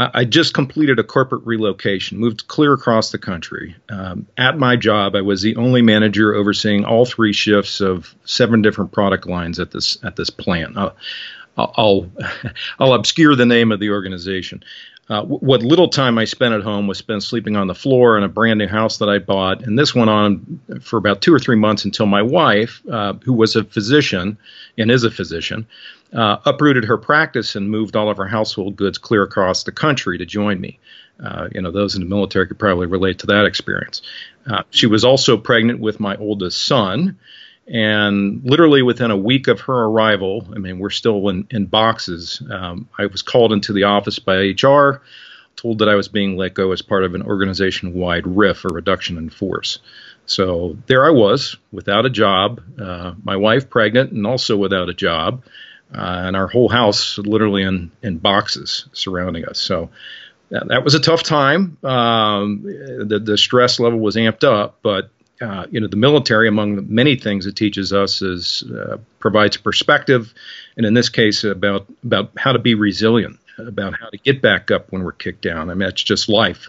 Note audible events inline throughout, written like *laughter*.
I just completed a corporate relocation, moved clear across the country. Um, at my job, I was the only manager overseeing all three shifts of seven different product lines at this at this plant. Uh, I'll I'll *laughs* obscure the name of the organization. Uh, what little time I spent at home was spent sleeping on the floor in a brand new house that I bought, and this went on for about two or three months until my wife, uh, who was a physician and is a physician, uh, uprooted her practice and moved all of her household goods clear across the country to join me. Uh, you know, those in the military could probably relate to that experience. Uh, she was also pregnant with my oldest son, and literally within a week of her arrival, I mean, we're still in, in boxes. Um, I was called into the office by HR, told that I was being let go as part of an organization wide RIF, or reduction in force. So there I was, without a job, uh, my wife pregnant, and also without a job, uh, and our whole house literally in, in boxes surrounding us. So that, that was a tough time. Um, the, the stress level was amped up, but uh, you know, the military, among the many things it teaches us, is uh, provides perspective, and in this case, about about how to be resilient, about how to get back up when we're kicked down. I mean, it's just life.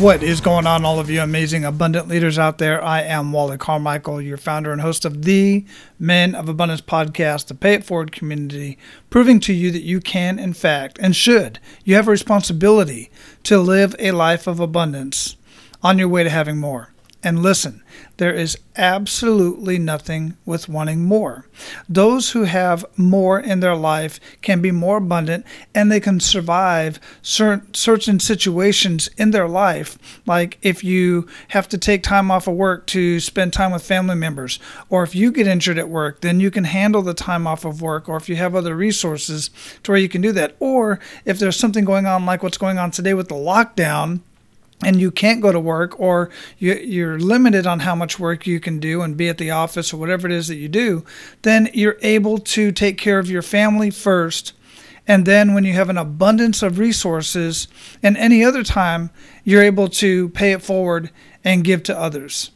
What is going on, all of you amazing, abundant leaders out there? I am Wally Carmichael, your founder and host of the Men of Abundance podcast, the Pay It Forward community, proving to you that you can, in fact, and should, you have a responsibility to live a life of abundance on your way to having more. And listen, there is absolutely nothing with wanting more. Those who have more in their life can be more abundant and they can survive certain situations in their life. Like if you have to take time off of work to spend time with family members, or if you get injured at work, then you can handle the time off of work, or if you have other resources to where you can do that. Or if there's something going on like what's going on today with the lockdown and you can't go to work or you, are limited on how much work you can do and be at the office or whatever it is that you do, then you're able to take care of your family first. And then when you have an abundance of resources and any other time, you're able to pay it forward and give to others.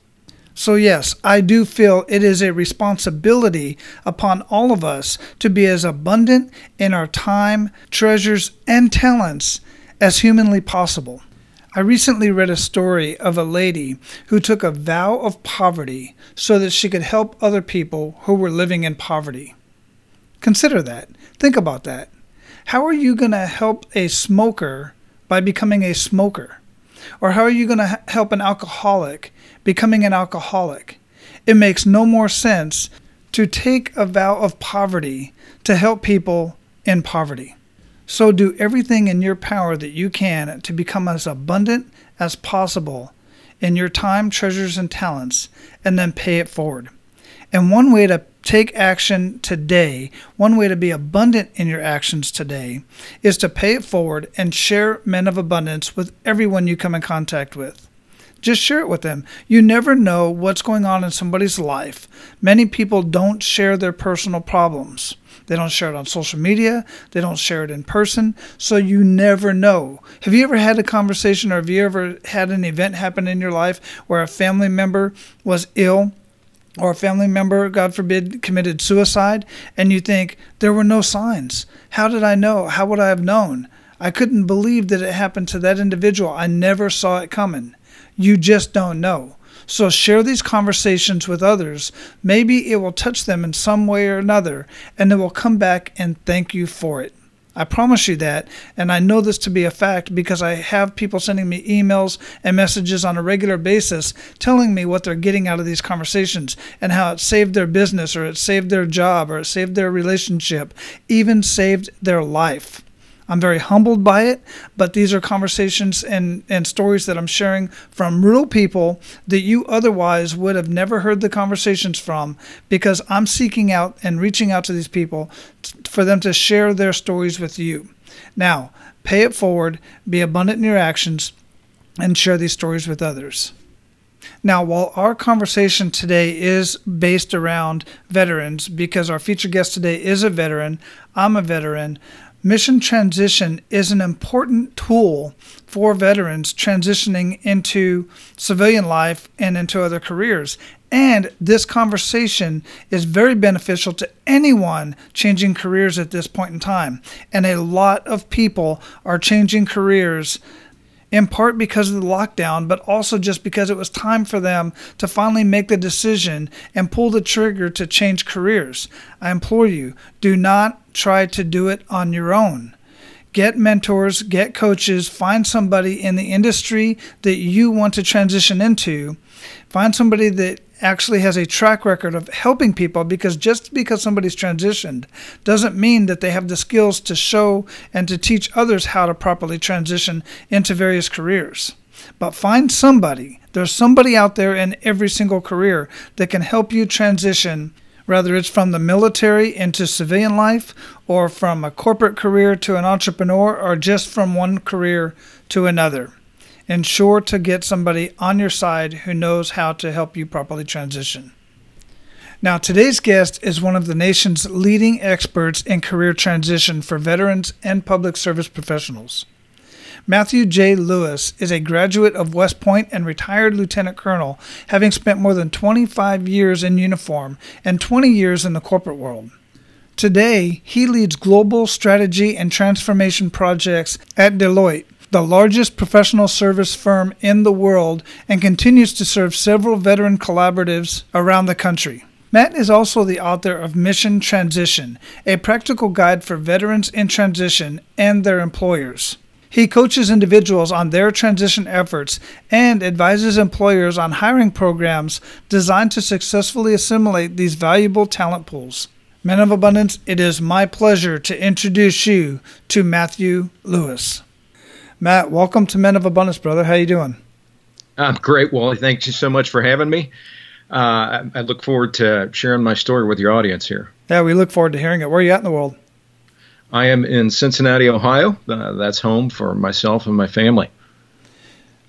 So, yes, I do feel it is a responsibility upon all of us to be as abundant in our time, treasures, and talents as humanly possible. I recently read a story of a lady who took a vow of poverty so that she could help other people who were living in poverty. Consider that. Think about that. How are you going to help a smoker by becoming a smoker? Or how are you going to help an alcoholic becoming an alcoholic? It makes no more sense to take a vow of poverty to help people in poverty. So do everything in your power that you can to become as abundant as possible in your time, treasures, and talents, and then pay it forward. And one way to take action today, one way to be abundant in your actions today, is to pay it forward and share men of abundance with everyone you come in contact with. Just share it with them. You never know what's going on in somebody's life. Many people don't share their personal problems. They don't share it on social media. They don't share it in person. So you never know. Have you ever had a conversation or have you ever had an event happen in your life where a family member was ill? Or a family member, God forbid, committed suicide, and you think, there were no signs. How did I know? How would I have known? I couldn't believe that it happened to that individual. I never saw it coming. You just don't know. So share these conversations with others. Maybe it will touch them in some way or another, and they will come back and thank you for it. I promise you that. And I know this to be a fact because I have people sending me emails and messages on a regular basis telling me what they're getting out of these conversations and how it saved their business or it saved their job or it saved their relationship, even saved their life. I'm very humbled by it, but these are conversations and, and stories that I'm sharing from real people that you otherwise would have never heard the conversations from because I'm seeking out and reaching out to these people for them to share their stories with you. Now, pay it forward, be abundant in your actions, and share these stories with others. Now, while our conversation today is based around veterans, because our featured guest today is a veteran, I'm a veteran, Mission Transition is an important tool for veterans transitioning into civilian life and into other careers. And this conversation is very beneficial to anyone changing careers at this point in time. And a lot of people are changing careers in part because of the lockdown, but also just because it was time for them to finally make the decision and pull the trigger to change careers. I implore you, do not try to do it on your own. Get mentors, get coaches, find somebody in the industry that you want to transition into. Find somebody that actually has a track record of helping people because just because somebody's transitioned doesn't mean that they have the skills to show and to teach others how to properly transition into various careers. But find somebody, there's somebody out there in every single career that can help you transition, whether it's from the military into civilian life, or from a corporate career to an entrepreneur, or just from one career to another ensure to get somebody on your side who knows how to help you properly transition. Now, today's guest is one of the nation's leading experts in career transition for veterans and public service professionals. Matthew J. Lewis is a graduate of West Point and retired lieutenant colonel, having spent more than 25 years in uniform and 20 years in the corporate world. Today, he leads global strategy and transformation projects at Deloitte, the largest professional service firm in the world, and continues to serve several veteran collaboratives around the country. Matt is also the author of Mission Transition, a practical guide for veterans in transition and their employers. He coaches individuals on their transition efforts and advises employers on hiring programs designed to successfully assimilate these valuable talent pools. Men of Abundance, it is my pleasure to introduce you to Matthew Lewis. Matt, welcome to Men of Abundance, brother. How you doing? I'm great, Wally. Thank you so much for having me. Uh, I, I look forward to sharing my story with your audience here. Yeah, we look forward to hearing it. Where are you at in the world? I am in Cincinnati, Ohio. Uh, that's home for myself and my family.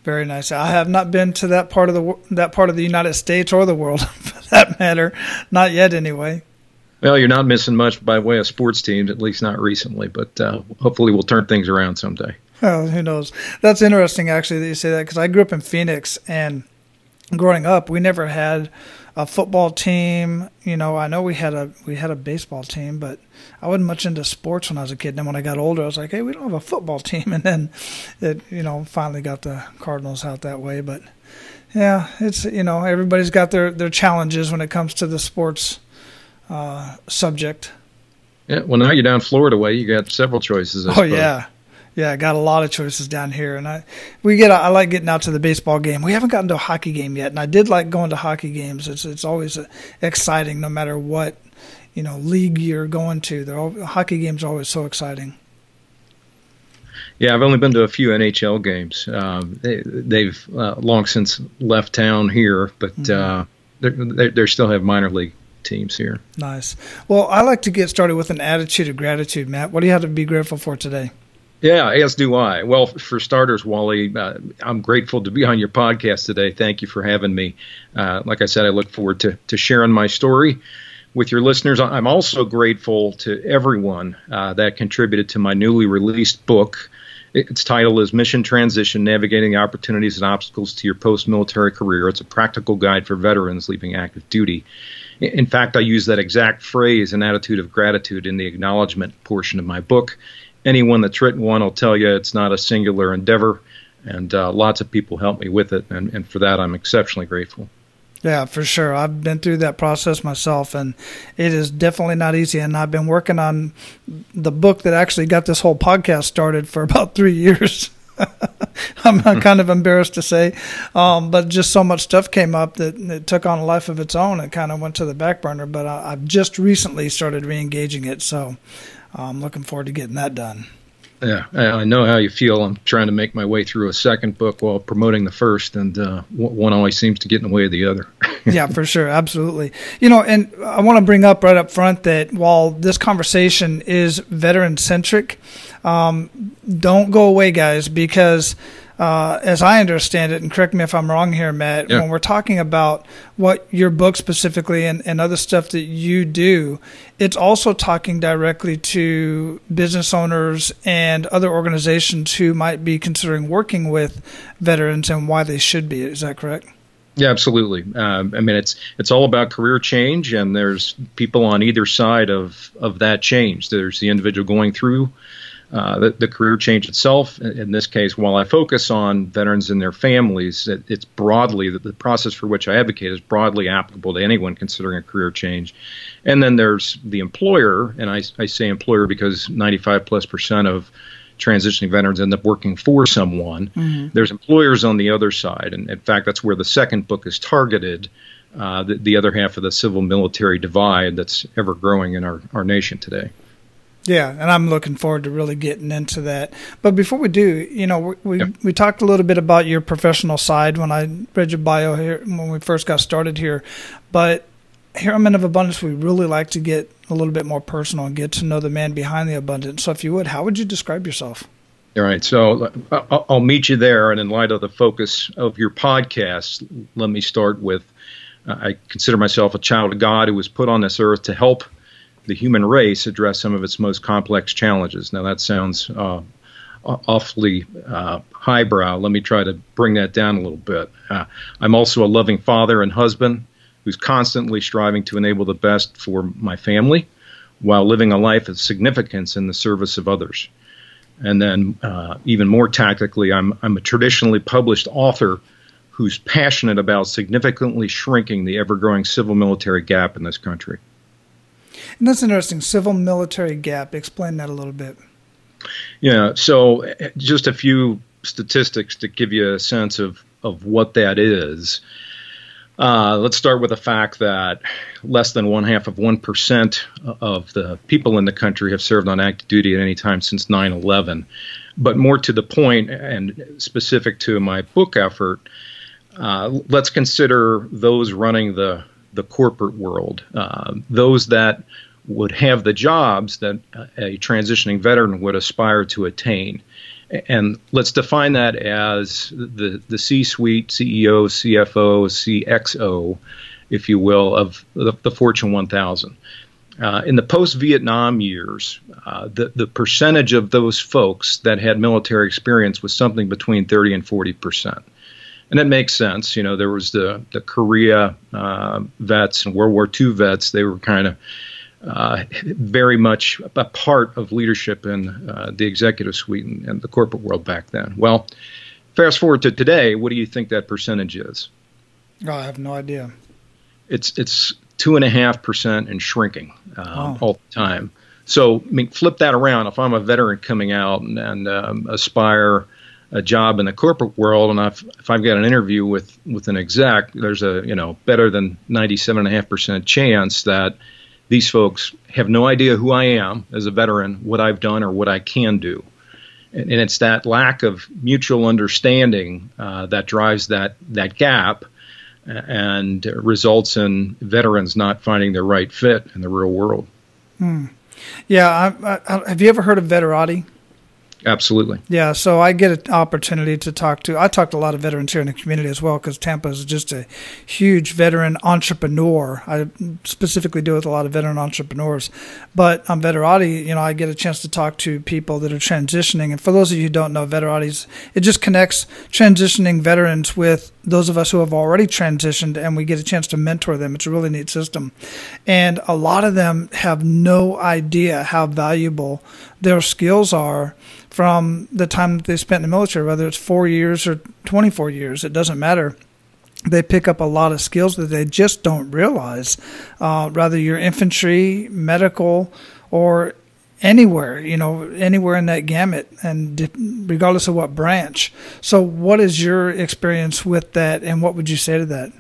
Very nice. I have not been to that part of the that part of the United States or the world, *laughs* for that matter. Not yet, anyway. Well, you're not missing much by way of sports teams, at least not recently. But uh, hopefully, we'll turn things around someday. Oh, who knows? That's interesting, actually, that you say that because I grew up in Phoenix, and growing up, we never had a football team. You know, I know we had a we had a baseball team, but I wasn't much into sports when I was a kid. And then when I got older, I was like, hey, we don't have a football team. *laughs* And then it, you know, finally got the Cardinals out that way. But yeah, it's you know, everybody's got their their challenges when it comes to the sports uh, subject. Yeah, well, now you're down Florida way. You got several choices. I oh suppose. yeah, yeah, got a lot of choices down here, and I we get I like getting out to the baseball game. We haven't gotten to a hockey game yet, and I did like going to hockey games. It's it's always uh, exciting, no matter what you know league you're going to. The all, hockey games are always so exciting. Yeah, I've only been to a few NHL games. Um, they, have uh, long since left town here, but mm-hmm. uh, they they still have minor league teams here. Nice. Well, I like to get started with an attitude of gratitude, Matt. What do you have to be grateful for today? Yeah, as do I. Well, for starters, Wally, uh, I'm grateful to be on your podcast today. Thank you for having me. Uh, like I said, I look forward to, to sharing my story with your listeners. I'm also grateful to everyone uh, that contributed to my newly released book. Its title is Mission Transition Navigating Opportunities and Obstacles to Your Post Military Career. It's a practical guide for veterans leaving active duty. In fact, I use that exact phrase, an attitude of gratitude, in the acknowledgement portion of my book anyone that's written one will tell you it's not a singular endeavor, and uh, lots of people help me with it, and, and for that I'm exceptionally grateful. Yeah, for sure. I've been through that process myself, and it is definitely not easy. And I've been working on the book that actually got this whole podcast started for *laughs* about three years. *laughs* I'm kind of embarrassed to say, um, but just so much stuff came up that it took on a life of its own. It kind of went to the back burner, but I, have just recently started re-engaging it, so I'm looking forward to getting that done. Yeah, I know how you feel. I'm trying to make my way through a second book while promoting the first, and uh, one always seems to get in the way of the other. *laughs* yeah, for sure, absolutely. You know, and I want to bring up right up front that while this conversation is veteran centric, um, don't go away, guys, because uh, as I understand it, and correct me if I'm wrong here, Matt, yeah. when we're talking about what your book specifically and, and other stuff that you do, it's also talking directly to business owners and other organizations who might be considering working with veterans and why they should be. Is that correct? Yeah, absolutely. Um, I mean, it's it's all about career change, and there's people on either side of of that change. There's the individual going through uh, the, the, career change itself. In this case, while I focus on veterans and their families, it, it's broadly the, the process for which I advocate is broadly applicable to anyone considering a career change. And then there's the employer, and I, I say employer because 95 plus percent of transitioning veterans end up working for someone. Mm-hmm. There's employers on the other side, and in fact, that's where the second book is targeted. Uh, the, the other half of the civil military divide that's ever growing in our, our nation today. Yeah, and I'm looking forward to really getting into that. But before we do, you know, we we, yep. we talked a little bit about your professional side when I read your bio here when we first got started here. But here on Men of Abundance, we really like to get a little bit more personal and get to know the man behind the abundance. So, if you would, how would you describe yourself? All right. So uh, I'll meet you there. And in light of the focus of your podcast, let me start with uh, I consider myself a child of God who was put on this earth to help the human race address some of its most complex challenges. Now, that sounds uh, awfully uh, highbrow. Let me try to bring that down a little bit. Uh, I'm also a loving father and husband who's constantly striving to enable the best for my family while living a life of significance in the service of others. And then, uh, even more tactically, I'm, I'm a traditionally published author who's passionate about significantly shrinking the ever growing civil military gap in this country. And that's interesting. Civil military gap. Explain that a little bit. Yeah. So, just a few statistics to give you a sense of, of what that is. Uh, let's start with the fact that less than one half of 1% of the people in the country have served on active duty at any time since 9 11. But more to the point and specific to my book effort, uh, let's consider those running the, the corporate world, uh, those that would have the jobs that a transitioning veteran would aspire to attain. And let's define that as the, the C suite, CEO, CFO, CXO, if you will, of the, the Fortune 1000. Uh, in the post Vietnam years, uh, the, the percentage of those folks that had military experience was something between 30 and 40 percent. And it makes sense. You know, there was the, the Korea uh, vets and World War II vets. They were kind of uh, very much a part of leadership in uh, the executive suite and, and, the corporate world back then. Well, fast forward to today, what do you think that percentage is? Oh, I have no idea. It's it's two and a half percent and shrinking uh, all the time. So, I mean, flip that around. If I'm a veteran coming out and, and um, aspire a job in the corporate world, and I've, if I've got an interview with with an exec, there's a you know better than 97.5 percent chance that these folks have no idea who I am as a veteran, what I've done, or what I can do. And, and it's that lack of mutual understanding uh, that drives that, that gap and results in veterans not finding their right fit in the real world. Hmm. Yeah. I, I, have you ever heard of Veterati? Absolutely. Yeah, so I get an opportunity to talk to. I talked to a lot of veterans here in the community as well because Tampa is just a huge veteran entrepreneur. I specifically deal with a lot of veteran entrepreneurs, but on Veterati, you know, I get a chance to talk to people that are transitioning. And for those of you who don't know, Veterati's it just connects transitioning veterans with those of us who have already transitioned, and we get a chance to mentor them. It's a really neat system, and a lot of them have no idea how valuable their skills are from the time that they spent in the military, whether it's four years or 24 years, it doesn't matter. They pick up a lot of skills that they just don't realize. Uh, rather, your infantry, medical, or anywhere, you know, anywhere in that gamut, and regardless of what branch. So, what is your experience with that, and what would you say to that?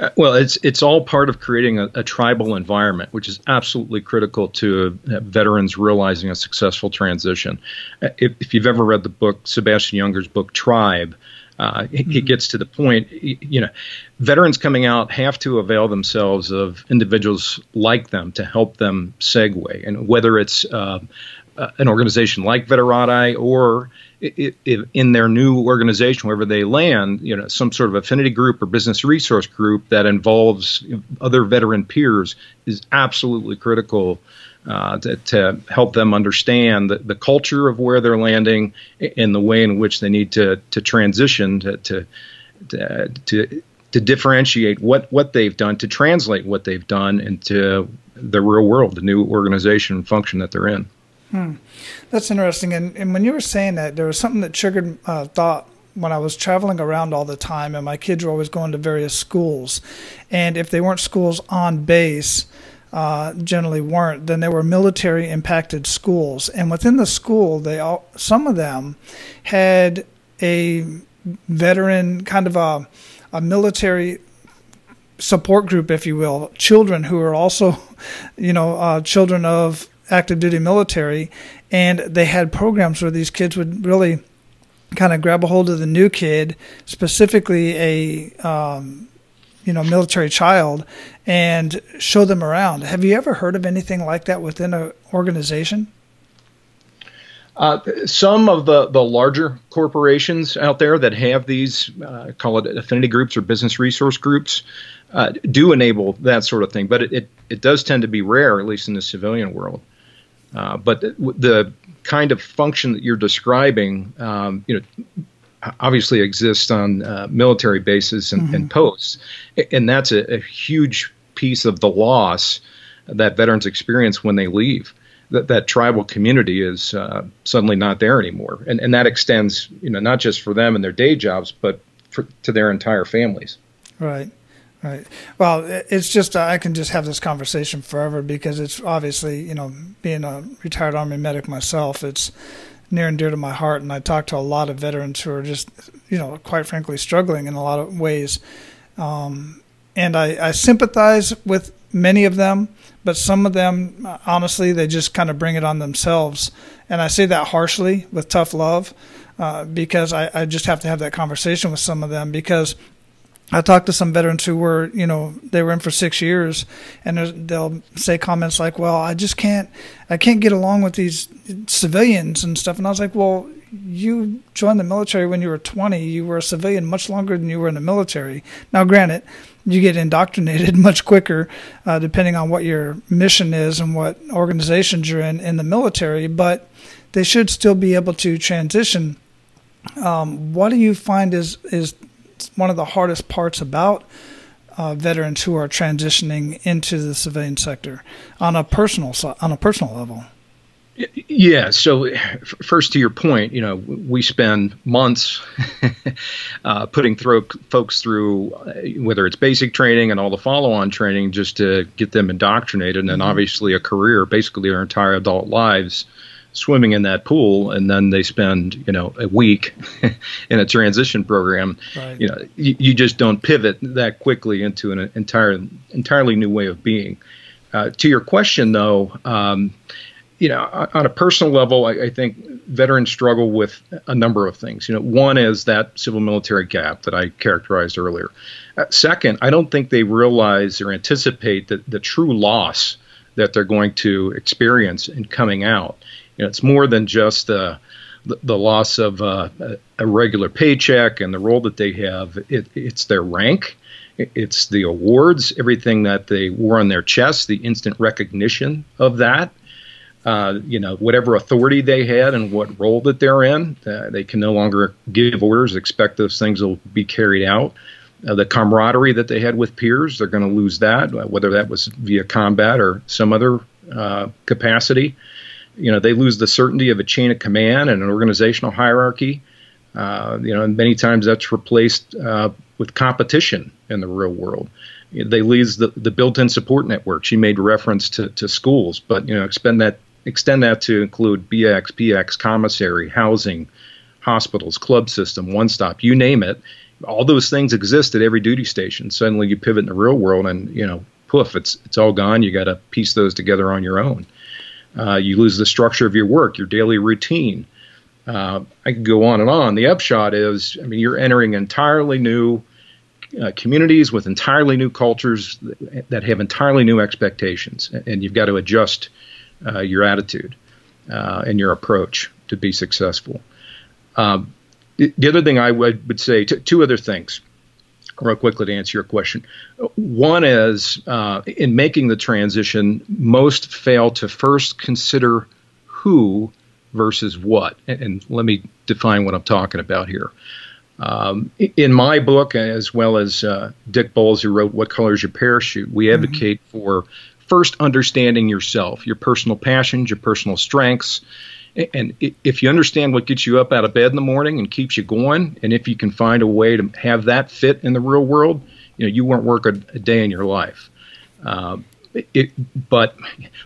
Uh, well, it's it's all part of creating a, a, tribal environment, which is absolutely critical to veterans realizing a successful transition. Uh, if, if, you've ever read the book Sebastian Junger's book Tribe, uh, mm-hmm. it, gets to the point. You know, veterans coming out have to avail themselves of individuals like them to help them segue, and whether it's uh, uh, an organization like Veterati or in their new organization, wherever they land, you know, some sort of affinity group or business resource group that involves other veteran peers is absolutely critical uh, to, to, help them understand the, the, culture of where they're landing and the way in which they need to to transition to to to, to, differentiate what what they've done to translate what they've done into the real world, the new organization and function that they're in. Hmm. That's interesting. And, and when you were saying that, there was something that triggered uh, thought when I was traveling around all the time, and my kids were always going to various schools. And if they weren't schools on base, uh, generally weren't, then there were military impacted schools. And within the school, they all, some of them had a veteran kind of a, a military support group, if you will, children who are also, *laughs* you know, uh, children of active duty military, and they had programs where these kids would really kind of grab a hold of the new kid, specifically a um, you know military child, and show them around. Have you ever heard of anything like that within an organization? Uh, some of the, the larger corporations out there that have these, uh, call it affinity groups or business resource groups, uh, do enable that sort of thing, but it, it, it, does tend to be rare, at least in the civilian world. Uh, but the, the, kind of function that you're describing, um, you know, obviously exist on uh, military bases and, mm-hmm. and, posts, and that's a, a, huge piece of the loss that veterans experience when they leave. That, that tribal community is uh, suddenly not there anymore, and and that extends, you know, not just for them and their day jobs, but for, to their entire families. Right. Right. Well, it's just I can just have this conversation forever because it's obviously you know being a retired Army medic myself, it's near and dear to my heart, and I talk to a lot of veterans who are just you know quite frankly struggling in a lot of ways, um, and I, I sympathize with many of them, but some of them honestly they just kind of bring it on themselves, and I say that harshly with tough love. Uh, because I, I just have to have that conversation with some of them because I talked to some veterans who were, you know, they were in for six years, and they'll say comments like, "Well, I just can't, I can't get along with these civilians and stuff." And I was like, "Well, you joined the military when you were 20. You were a civilian much longer than you were in the military. Now, granted, you get indoctrinated *laughs* much quicker, uh, depending on what your mission is and what organizations you're in in the military. But they should still be able to transition." Um, what do you find is is one of the hardest parts about uh, veterans who are transitioning into the civilian sector on a personal on a personal level. Yeah. So, first to your point, you know, we spend months *laughs* uh, putting through folks through uh, whether it's basic training and all the follow-on training just to get them indoctrinated, and mm-hmm. obviously a career, basically their entire adult lives swimming in that pool and then they spend you know a week *laughs* in a transition program right. you know you, you, just don't pivot that quickly into an entire entirely new way of being. Uh, to your question though um, you know on a personal level I, I, think veterans struggle with a number of things. You know one is that civil military gap that i characterized earlier. Uh, second i don't think they realize or anticipate that the true loss that they're going to experience in coming out you know, it's more than just the, the loss of uh, a regular paycheck and the role that they have. It, it's their rank, it's the awards, everything that they wore on their chest, the instant recognition of that. Uh, you know, whatever authority they had and what role that they're in, uh, they can no longer give orders, expect those things will be carried out. Uh, the camaraderie that they had with peers, they're going to lose that, whether that was via combat or some other uh, capacity you know they lose the certainty of a chain of command and an organizational hierarchy. Uh, you know, and many times that's replaced uh, with competition in the real world. They lose the, the built-in support network. She made reference to, to schools, but you know, extend that extend that to include BX, PX, commissary, housing, hospitals, club system, one stop, you name it. All those things exist at every duty station. Suddenly, you pivot in the real world, and you know, poof, it's it's all gone. You got to piece those together on your own. Uh, you lose the structure of your work, your daily routine. Uh, I could go on and on. The upshot is, I mean, you're entering entirely new uh, communities with entirely new cultures that have entirely new expectations, and you've got to adjust uh, your attitude. uh, in your approach to be successful. The other thing I would, would say, two other things, real quickly to answer your question. One is uh, in making the transition, most fail to first consider who versus what. And, and let me define what I'm talking about here. Um, in my book, as well as uh, Dick Bolles, who wrote What Color is Your Parachute, we mm-hmm. advocate mm-hmm. for first understanding yourself, your personal passions, your personal strengths. And if you understand what gets you up out of bed in the morning and keeps you going, and if you can find a way to have that fit in the real world, you know you won't work a, a day in your life. Uh, it, but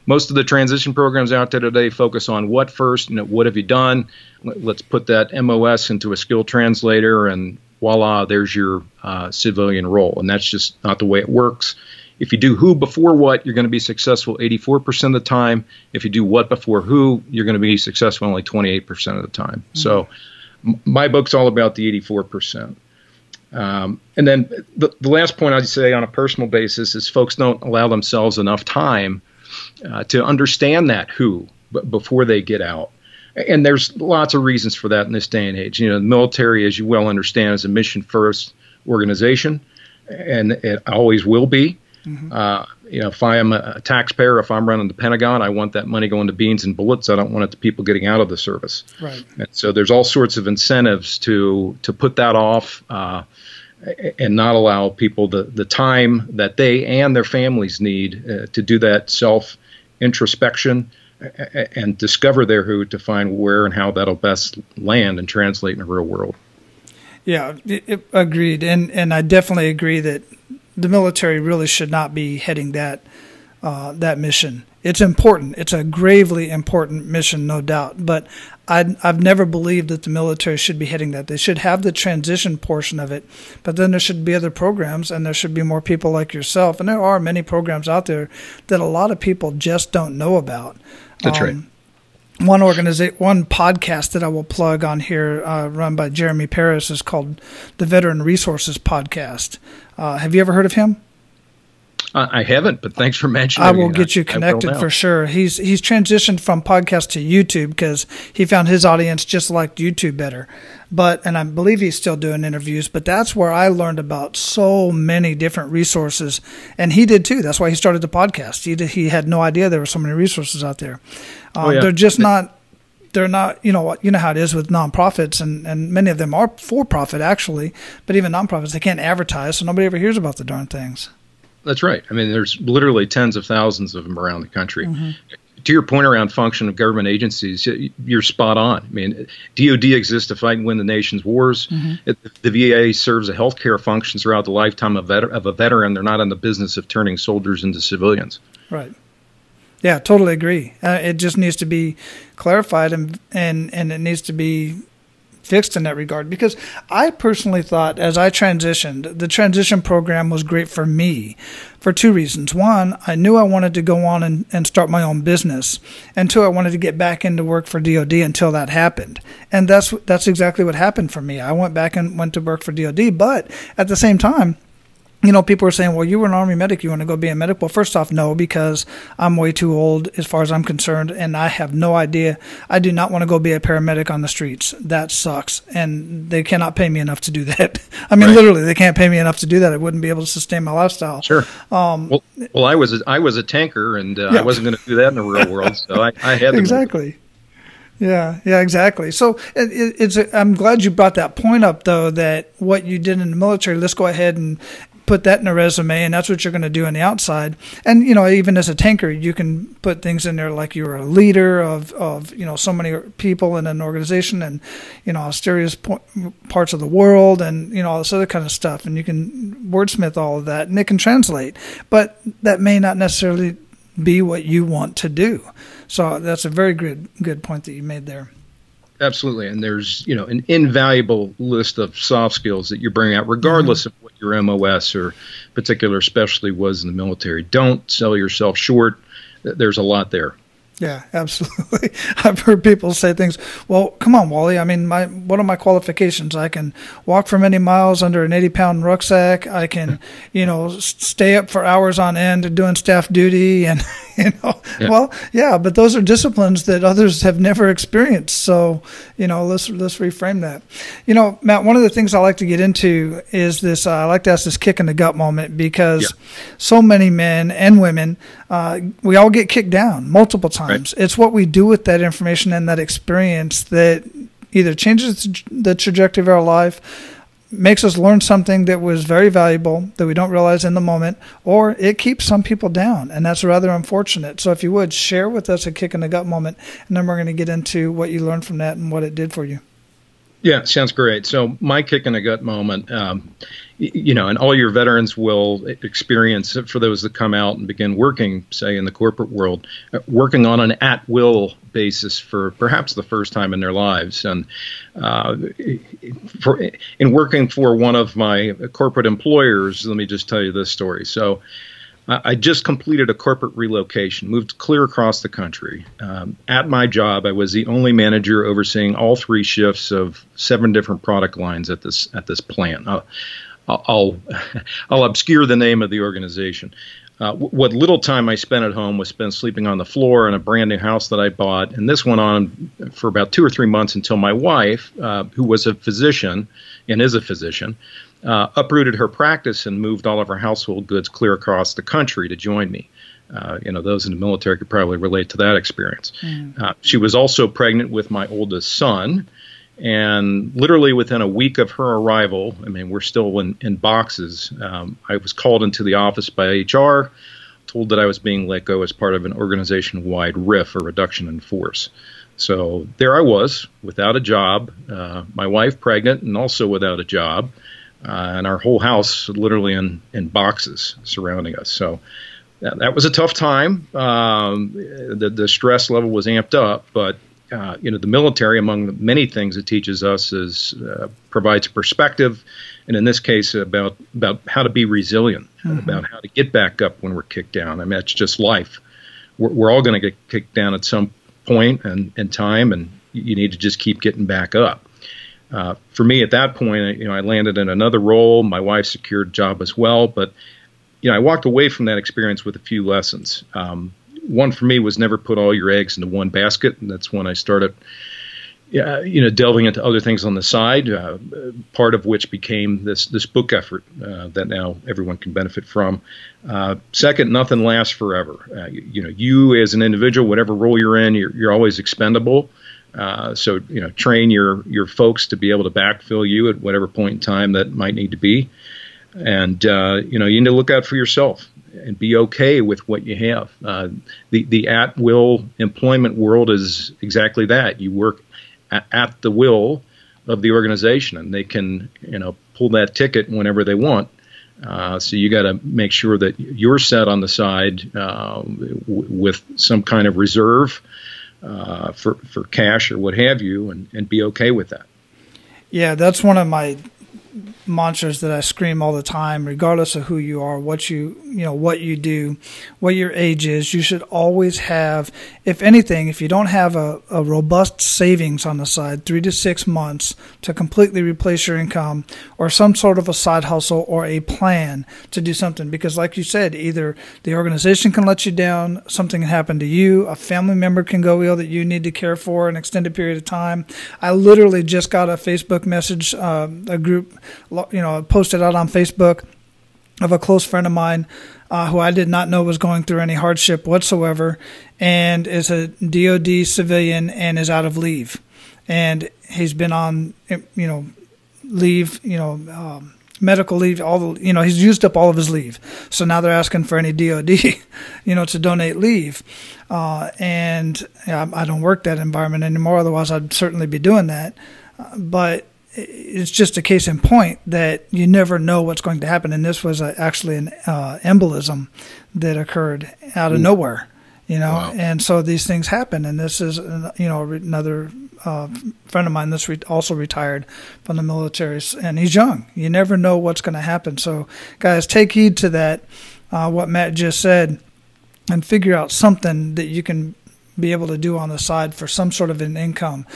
most of the transition programs out there today focus on what first, you know, what have you done? Let's put that MOS into a skill translator, and voila, there's your uh, civilian role. And that's just not the way it works. If you do who before what, you're going to be successful 84% of the time. If you do what before who, you're going to be successful only 28% of the time. Mm-hmm. So m- my book's all about the 84%. Um, and then the, the, last point I'd say on a personal basis is folks don't allow themselves enough time uh, to understand that who b- before they get out. And there's lots of reasons for that in this day and age. You know, the military, as you well understand, is a mission first organization, and it always will be. Mm-hmm. Uh, you know, if I am a taxpayer, if I'm running the Pentagon, I want that money going to beans and bullets. I don't want it to people getting out of the service. Right. And so there's all sorts of incentives to to put that off. Uh, and not allow people the, the time that they and their families need uh, to do that self introspection and discover their who to find where and how that'll best land and translate in the real world. Yeah, it, it, agreed, and and I definitely agree that the military really should not be heading that uh, that mission. It's important. It's a gravely important mission, no doubt. But i have never believed that the military should be heading that. They should have the transition portion of it, but then there should be other programs, and there should be more people like yourself. And there are many programs out there that a lot of people just don't know about. That's um, right one organization, one podcast that I will plug on here, uh, run by Jeremy Paris, is called the Veteran Resources Podcast. Uh, have you ever heard of him? I haven't, but thanks for mentioning. I will get you connected for sure. He's he's transitioned from podcast to YouTube because he found his audience just liked YouTube better. But and I believe he's still doing interviews. But that's where I learned about so many different resources, and he did too. That's why he started the podcast. He did, he had no idea there were so many resources out there. Um, oh, yeah. They're just not they're not you know you know how it is with nonprofits and and many of them are for profit actually but even nonprofits they can't advertise so nobody ever hears about the darn things that's right. I mean, there's literally tens of thousands of them around the country. Mm-hmm. To your point around function of government agencies, you're spot on. I mean, DoD exists to fight and win the nation's wars. Mm-hmm. the VA serves a healthcare function throughout the lifetime of, vet- of a veteran. They're not in the business of turning soldiers into civilians. Right. Yeah, totally agree. Uh, it just needs to be clarified and and and it needs to be fixed in that regard because I personally thought as I transitioned, the transition program was great for me for two reasons. One, I knew I wanted to go on and, and start my own business. And two, I wanted to get back into work for DOD until that happened. And that's that's exactly what happened for me. I went back and went to work for DOD, but at the same time, you know, people are saying, well, you were an army medic. You want to go be a medic? Well, first off, no, because I'm way too old as far as I'm concerned, and I have no idea. I do not want to go be a paramedic on the streets. That sucks. And they cannot pay me enough to do *laughs* that. I mean, right. literally, they can't pay me enough to do that. I wouldn't be able to sustain my lifestyle. Sure. Um, well, well, I was a, I was a tanker, and uh, yeah. I wasn't going to do that in the real world, so I, I had. Exactly. Yeah, yeah, exactly. So it, it's. A, I'm glad you brought that point up, though. That what you did in the military. Let's go ahead and put that in a resume and that's what you're going to do on the outside. And you know even as a tanker you can put things in there like you're a leader of, of you know so many people in an organization and you know mysterious parts of the world and you know all this other kind of stuff. And you can wordsmith all of that and it can translate. But that may not necessarily be what you want to do. So that's a very good good point that you made there. Absolutely. And there's you know an invaluable list of soft skills that you bring out regardless mm-hmm. of your mos or particular specialty was in the military. Don't sell yourself short. There's a lot there yeah, *laughs* absolutely. I've heard people say things. Well, come on, Wally. I mean, my what are my qualifications? I can walk for many miles under an eighty-pound rucksack. I can, *laughs* you know, stay up for hours on end doing staff duty, *laughs* and you know, yeah. well, yeah, but those are disciplines that others have never experienced. So, you know, let's let's reframe that. You know, Matt, one of the things I like to get into is this. Uh, I like to ask this kick in the gut moment because yeah. so many men and women, uh, we all get kicked down multiple times. Right. It's what we do with that information and that experience that either changes the trajectory of our life makes us learn something that was very valuable that we don't realize in the moment, or it keeps some people down, and that's rather unfortunate. So, if you would share with us a kick in the gut moment, and then we're going to get into what you learned from that and what it did for you. Yeah, sounds great. So, my kick in the gut moment, um, you know, and all your veterans will experience it for those that come out and begin working, say, in the corporate world, uh, working on an at will basis for perhaps the first time in their lives. And uh, for, in working for one of my corporate employers, let me just tell you this story. So, I just completed a corporate relocation, moved clear across the country. Um, at my job, I was the only manager overseeing all three shifts of seven different product lines at this at this plant. Uh, I'll I'll *laughs* obscure the name of the organization. Uh, what little time I spent at home was spent sleeping on the floor in a brand new house that I bought, and this went on for about two or three months until my wife, uh, who was a physician and is a physician, uh, uprooted her practice and moved all of her household goods clear across the country to join me. Uh, you know, those in the military could probably relate to that experience. Mm. Uh, she was also pregnant with my oldest son, and literally within a week of her arrival, I mean, we're still in, in boxes. Um, I was called into the office by HR, told that I was being let go as part of an organization wide RIF, or reduction in force. So there I was, without a job, uh, my wife pregnant, and also without a job, uh, and our whole house literally in, in boxes surrounding us. So that, that was a tough time. Um, the, the stress level was amped up, but uh, you know, the military, among the many things it teaches us, is uh, provides perspective, and in this case, about about how to be resilient, mm-hmm. about how to get back up when we're kicked down. I mean, that's just life. We're, we're all going to get kicked down at some point and, and time, and you need to just keep getting back up. Uh, for me, at that point, you know, I landed in another role. My wife secured a job as well, but you know, I walked away from that experience with a few lessons. Um, one for me was never put all your eggs into one basket, and that's when I started, uh, you know, delving into other things on the side. Uh, part of which became this this book effort uh, that now everyone can benefit from. Uh, second, nothing lasts forever. Uh, you, you, know, you as an individual, whatever role you're in, you're, you're always expendable. Uh, so you know, train your your folks to be able to backfill you at whatever point in time that might need to be, and you know, you need to look out for yourself and be okay with what you have. Uh, the the at will employment world is exactly that. You work at, at, the will of the organization, and they can you know pull that ticket whenever they want. Uh, so you got to make sure that you're set on the side uh, w- with some kind of reserve uh, for for cash or what have you, and, and be okay with that. Yeah, that's one of my mantras that I scream all the time, regardless of who you are, what you you know, what you do, what your age is. You should always have, if anything, if you don't have a, a robust savings on the side, three to six months to completely replace your income, or some sort of a side hustle or a plan to do something. Because, like you said, either the organization can let you down, something can happen to you, a family member can go ill that you need to care for an extended period of time. I literally just got a Facebook message, uh, a group you know, posted out on Facebook of a close friend of mine uh, who I did not know was going through any hardship whatsoever and is a DOD civilian and is out of leave. And he's been on, you know, leave, you know, um, medical leave, all the, you know, he's used up all of his leave. So now they're asking for any DOD, *laughs* you know, to donate leave. Uh, and yeah, I don't work that environment anymore. Otherwise, I'd certainly be doing that. Uh, but it's just a case in point that you never know what's going to happen. And this was a, actually an uh, embolism that occurred out of Ooh. nowhere, you know. Wow. And so these things happen. And this is, you know, another uh, friend of mine that's re- also retired from the military, and he's young. You never know what's going to happen. So, guys, take heed to that. Uh, what Matt just said, and figure out something that you can be able to do on the side for some sort of an income.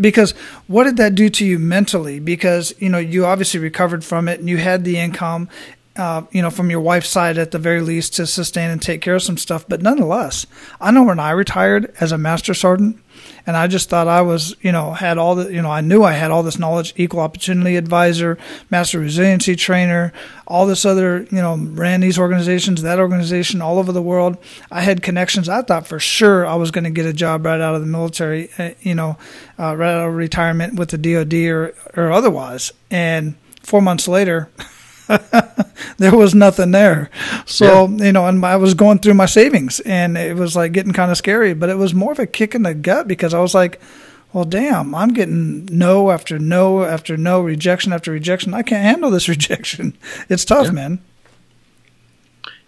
Because what did that do to you mentally? Because you know you obviously recovered from it and you had the income uh, you know, from your wife's side at the very least to sustain and take care of some stuff. But nonetheless, I know when I retired as a master sergeant, and I just thought I was, you know, had all the, you know, I knew I had all this knowledge, equal opportunity advisor, master resiliency trainer, all this other, you know, ran these organizations, that organization all over the world. I had connections. I thought for sure I was going to get a job right out of the military, uh, you know, uh, right out of retirement with the DOD or, or otherwise. And four months later, *laughs* *laughs* there was nothing there. So, yeah. you know, and I was going through my savings and it was like getting kind of scary, but it was more of a kick in the gut because I was like, well, damn, I'm getting no after no after no, rejection after rejection. I can't handle this *laughs* rejection. It's tough, yeah. man.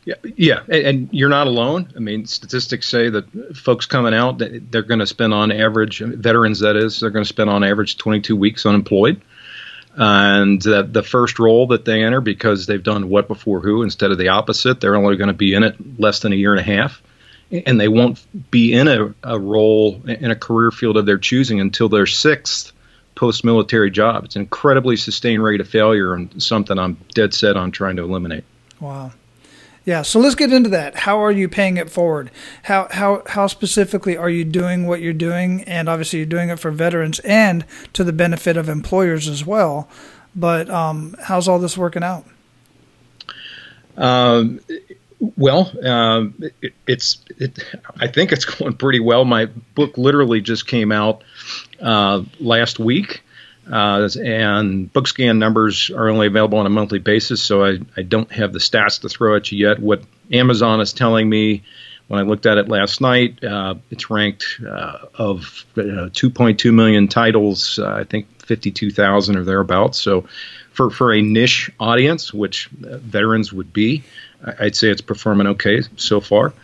Yeah, yeah, and you're not alone. I mean, statistics say that folks coming out, they're going to spend on average, veterans that is, they're going to spend on average 22 weeks unemployed and the, first role that they enter because they've done what before who instead of the opposite they're only going to be in it less than a year and a half. And they won't be in a, a role in a career field of their choosing until their sixth post-military job. It's an incredibly sustained rate of failure and something i'm dead set on trying to eliminate. Wow yeah, so let's get into that. How are you paying it forward? How how how specifically are you doing what you're doing? And obviously, you're doing it for veterans and to the benefit of employers as well. But um, how's all this working out? Um, well, um, it, it's it, I think it's *laughs* going pretty well. My book literally just came out uh, last week. Uh, and BookScan numbers are only available on a monthly basis, so I, I don't have the stats to throw at you yet. What Amazon is telling me when I looked at it last night, uh, it's ranked uh, of 2.2 million titles, uh, I think 52,000 or thereabouts. So for, for a niche audience, which uh, veterans would be, I'd say it's performing okay so far.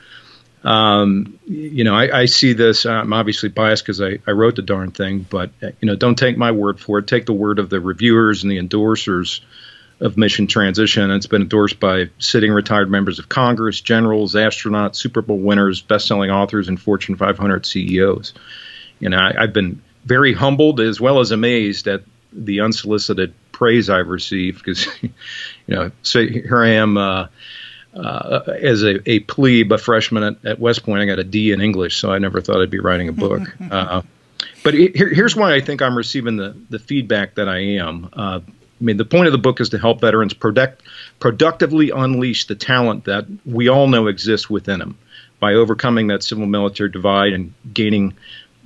Um, you know, I, I, see this. I'm obviously biased because I, I, wrote the darn thing, but uh, you know, don't take my word for it. Take the word of the reviewers and the endorsers of Mission Transition. It's been endorsed by sitting retired members of Congress, generals, astronauts, Super Bowl winners, best-selling authors, and Fortune 500 CEOs. You know, I, I've been very humbled as well as amazed at the unsolicited praise I've received because, *laughs* you know, so here I am. Uh, uh, as a, a plebe, a freshman at, at, West Point, I got a D in English, so I never thought I'd be writing a book. *laughs* uh, but it, here, here's why I think I'm receiving the, the feedback that I am. Uh, I mean, the point of the book is to help veterans product, productively unleash the talent that we all know exists within them by overcoming that civil military divide and gaining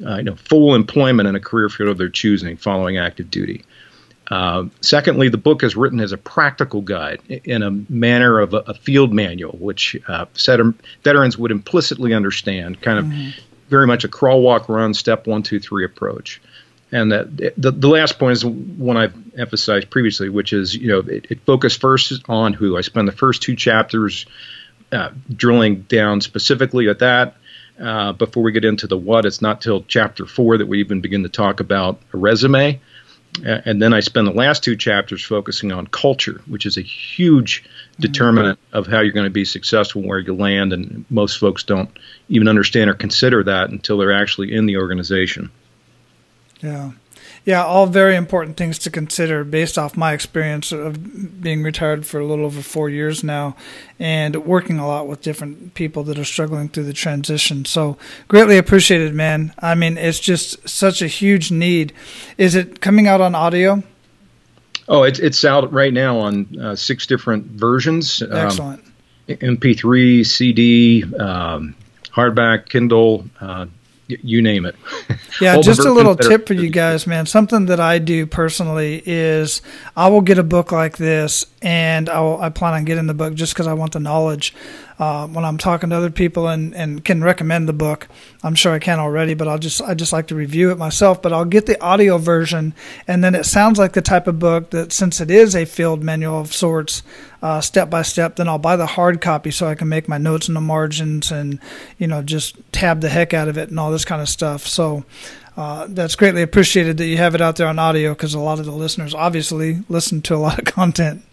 uh, you know, full employment in a career field of their choosing following active duty. Uh, secondly, the book is written as a practical guide in a manner of a, a field manual, which uh, veterans would implicitly understand, kind of mm-hmm. very much a crawl, walk, run, step one, two, three approach. And that, the, the last point is one I've emphasized previously, which is, you know, it, it focused first on who. I spend the first two chapters uh, drilling down specifically at that. Uh, before we get into the what, it's not till chapter four that we even begin to talk about a resume. And then I spend the last two chapters focusing on culture, which is a huge mm-hmm. determinant of how you're going to be successful where you land. And most folks don't even understand or consider that until they're actually in the organization. Yeah. Yeah, all very important things to consider based off my experience of being retired for a little over four years now and working a lot with different people that are struggling through the transition. So, greatly appreciated, man. I mean, it's just such a huge need. Is it coming out on audio? Oh, it's, it's out right now on uh, six different versions. Um, Excellent. Um, MP3, CD, um, hardback, Kindle, uh, you name it. *laughs* Yeah, just a little tip for you guys, man. Something that I do personally is I will get a book like this, and I, will, I plan on getting the book just because I want the knowledge uh, when I'm talking to other people and, and can recommend the book. I'm sure I can already, but I'll just I just like to review it myself. But I'll get the audio version, and then it sounds like the type of book that since it is a field manual of sorts, uh, step by step. Then I'll buy the hard copy so I can make my notes in the margins and you know just tab the heck out of it and all this kind of stuff. So. Uh, that's greatly appreciated that you have it out there on audio because a lot of the listeners obviously listen to a lot of *laughs* content.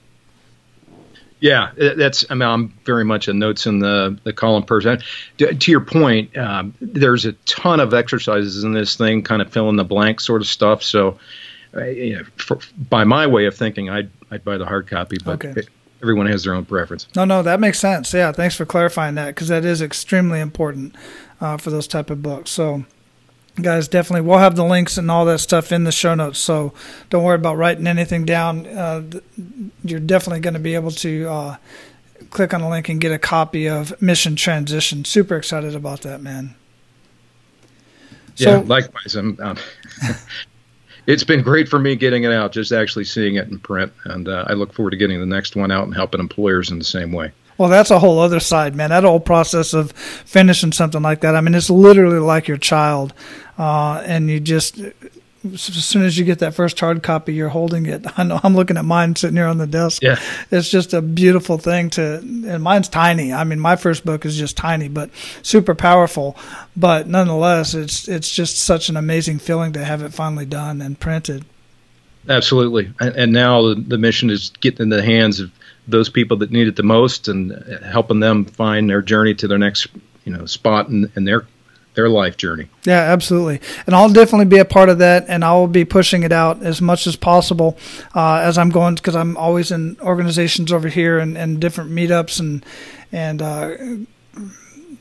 Yeah, that's. I mean, I'm very much a notes in the the column person. To, to your point, um, there's a ton of exercises in this thing, kind of fill in the blank sort of stuff. So, uh, you know, for, by my way of thinking, I'd I'd buy the hard copy, but. Okay. everyone has their own preference. No, no, that makes sense. Yeah, thanks for clarifying that because that is extremely important uh, for those type of books. So, guys, definitely, we'll have the links and all that stuff in the show notes. So don't worry about writing anything down. Uh, you're definitely going to be able to uh, click on the link and get a copy of Mission Transition. Super excited about that, man. So, yeah, likewise. I'm, um, *laughs* it's been great for me getting it out, just actually seeing it in print, and uh, I look forward to getting the next one out and helping employers in the same way. Well, that's a whole other side, man. That whole process of finishing something like that. I mean, it's literally like your child, uh, and you just as soon as you get that first hard copy, you're holding it. *laughs* I know I'm looking at mine sitting here on the desk. Yeah, it's just a beautiful thing to. And mine's tiny. I mean, my first book is just tiny, but super powerful. But nonetheless, it's it's just such an amazing feeling to have it finally done and printed. Absolutely, and, and now the, the mission is getting in the hands of those people that need it the most and helping them find their journey to their next you know spot in, in their their life journey. Yeah, absolutely. And I'll definitely be a part of that, and I will be pushing it out as much as possible uh, as I'm going because I'm always in organizations over here and, and different meetups and and uh,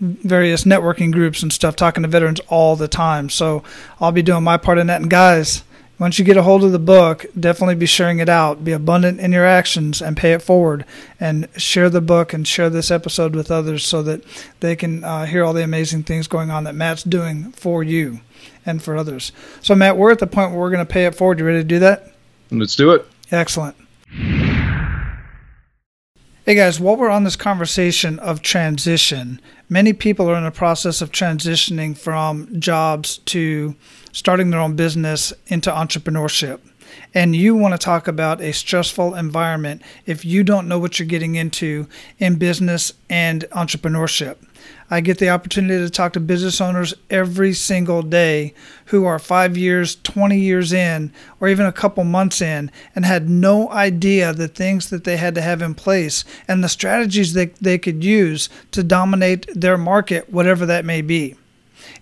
various networking groups and stuff, talking to veterans all the time. So I'll be doing my part in that. And guys, once you get a hold of the book, definitely be sharing it out. Be abundant in your actions and pay it forward. And share the book and share this episode with others so that they can uh, hear all the amazing things going on that Matt's doing for you and for others. So, Matt, we're at the point where we're going to pay it forward. You ready to do that? Let's do it. Excellent. Hey guys, while we're on this conversation of transition, many people are in the process of transitioning from jobs to starting their own business into entrepreneurship. And you want to talk about a stressful environment if you don't know what you're getting into in business and entrepreneurship. I get the opportunity to talk to business owners every single day who are five years, 20 years in, or even a couple months in, and had no idea the things that they had to have in place and the strategies that they could use to dominate their market, whatever that may be.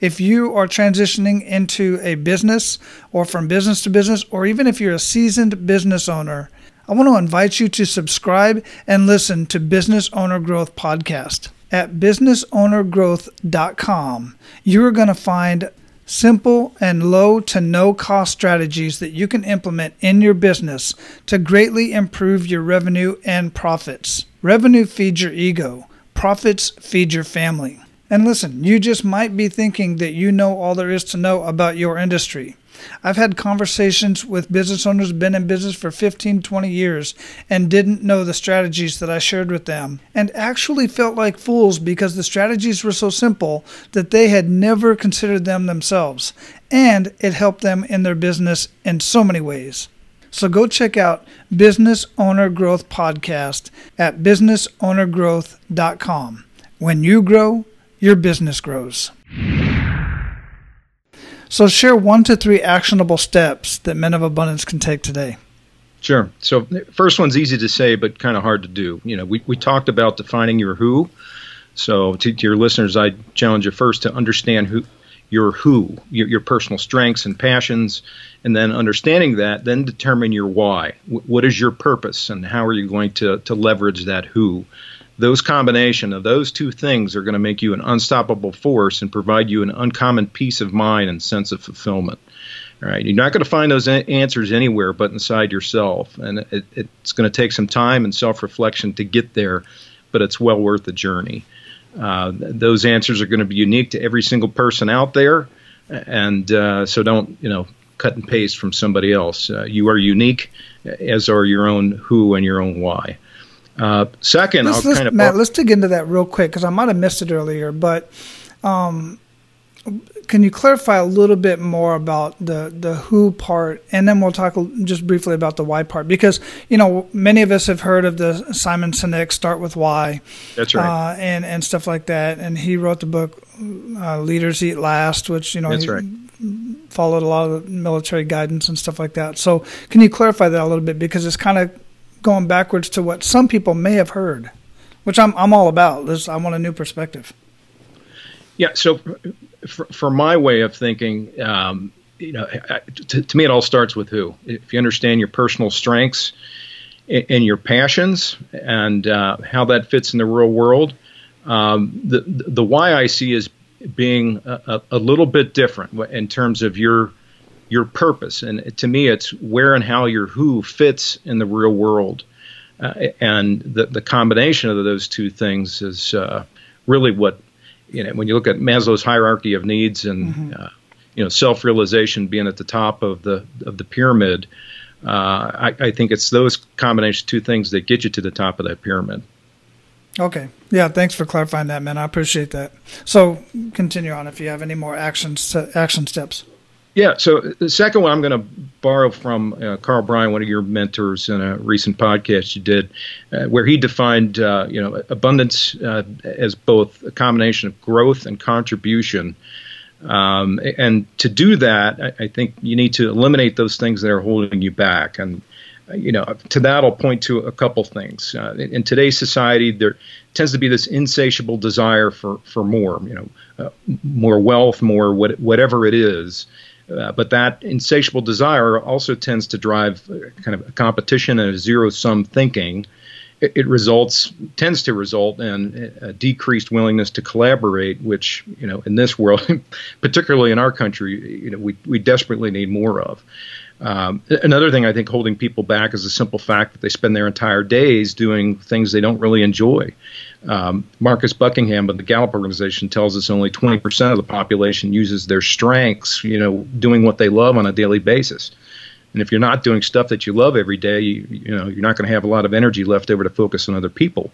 If you are transitioning into a business or from business to business, or even if you're a seasoned business owner, I want to invite you to subscribe and listen to Business Owner Growth Podcast. At businessownergrowth.com, you're going to find simple and low to no cost strategies that you can implement in your business to greatly improve your revenue and profits. Revenue feeds your ego, profits feed your family. And listen, you just might be thinking that you know all there is to know about your industry. I've had conversations with business owners been in business for 15, 20 years and didn't know the strategies that I shared with them and actually felt like fools because the strategies were so simple that they had never considered them themselves and it helped them in their business in so many ways. So go check out Business Owner Growth Podcast at businessownergrowth.com. When you grow, your business grows. So, share one to three actionable steps that men of abundance can take today. Sure. So, first one's easy to say, but kind of hard to do. You know, we, we talked about defining your who. So, to, to your listeners, I challenge you first to understand who your who, your, your personal strengths and passions, and then understanding that, then determine your why. W- what is your purpose, and how are you going to to leverage that who? Those combination of those two things are going to make you an unstoppable force and provide you an uncommon peace of mind and sense of fulfillment. All right, you're not going to find those answers anywhere but inside yourself, and it, it's going to take some time and self-reflection to get there, but it's well worth the journey. Uh, those answers are going to be unique to every single person out there, and uh, so don't you know cut and paste from somebody else. Uh, you are unique, as are your own who and your own why. Uh, second, let's, I'll let's, kind of Matt, let's dig into that real quick because I might have missed it earlier. But um, can you clarify a little bit more about the the who part, and then we'll talk just briefly about the why part because you know many of us have heard of the Simon Sinek Start with Why. That's right. Uh, and and stuff like that, and he wrote the book uh, Leaders Eat Last, which you know that's right. Followed a lot of military guidance and stuff like that. So, can you clarify that a little bit because it's kind of going backwards to what some people may have heard, which I'm I'm all about. This I want a new perspective. Yeah. So, for, for my way of thinking, um, you know, to, to, me, it all starts with who. If you understand your personal strengths, and your passions and uh, how that fits in the real world. Um, the the why I see is being a, a, little bit different in terms of your your purpose, and to me, it's where and how your who fits in the real world, uh, and the the combination of those two things is uh, really what you know when you look at Maslow's hierarchy of needs and mm-hmm. uh, you know self realization being at the top of the of the pyramid. Uh, I, I, think it's those combination two things that get you to the top of that pyramid. Okay. Yeah. Thanks for clarifying that, man. I appreciate that. So continue on if you have any more action action steps. Yeah. So the second one, I'm going to borrow from uh, Carl Bryan, one of your mentors, in a recent podcast you did, uh, where he defined, uh, you know, abundance uh, as both a combination of growth and contribution. Um, and to do that, I, I, think you need to eliminate those things that are holding you back. And you know, to that I'll point to a couple things. Uh, in, in, today's society, there tends to be this insatiable desire for for more. You know, uh, more wealth, more what, whatever it is. Uh, but that insatiable desire also tends to drive kind of competition and a zero sum thinking. It, it, results tends to result in a decreased willingness to collaborate, which you know in this world, *laughs* particularly in our country, you know we we desperately need more of. Um, another thing I think holding people back is the simple fact that they spend their entire days doing things they don't really enjoy. Um, Marcus Buckingham of the Gallup organization tells us only 20% of the population uses their strengths, you know, doing what they love on a daily basis. And if you're not doing stuff that you love every day, you, you know, you're not going to have a lot of energy left over to focus on other people.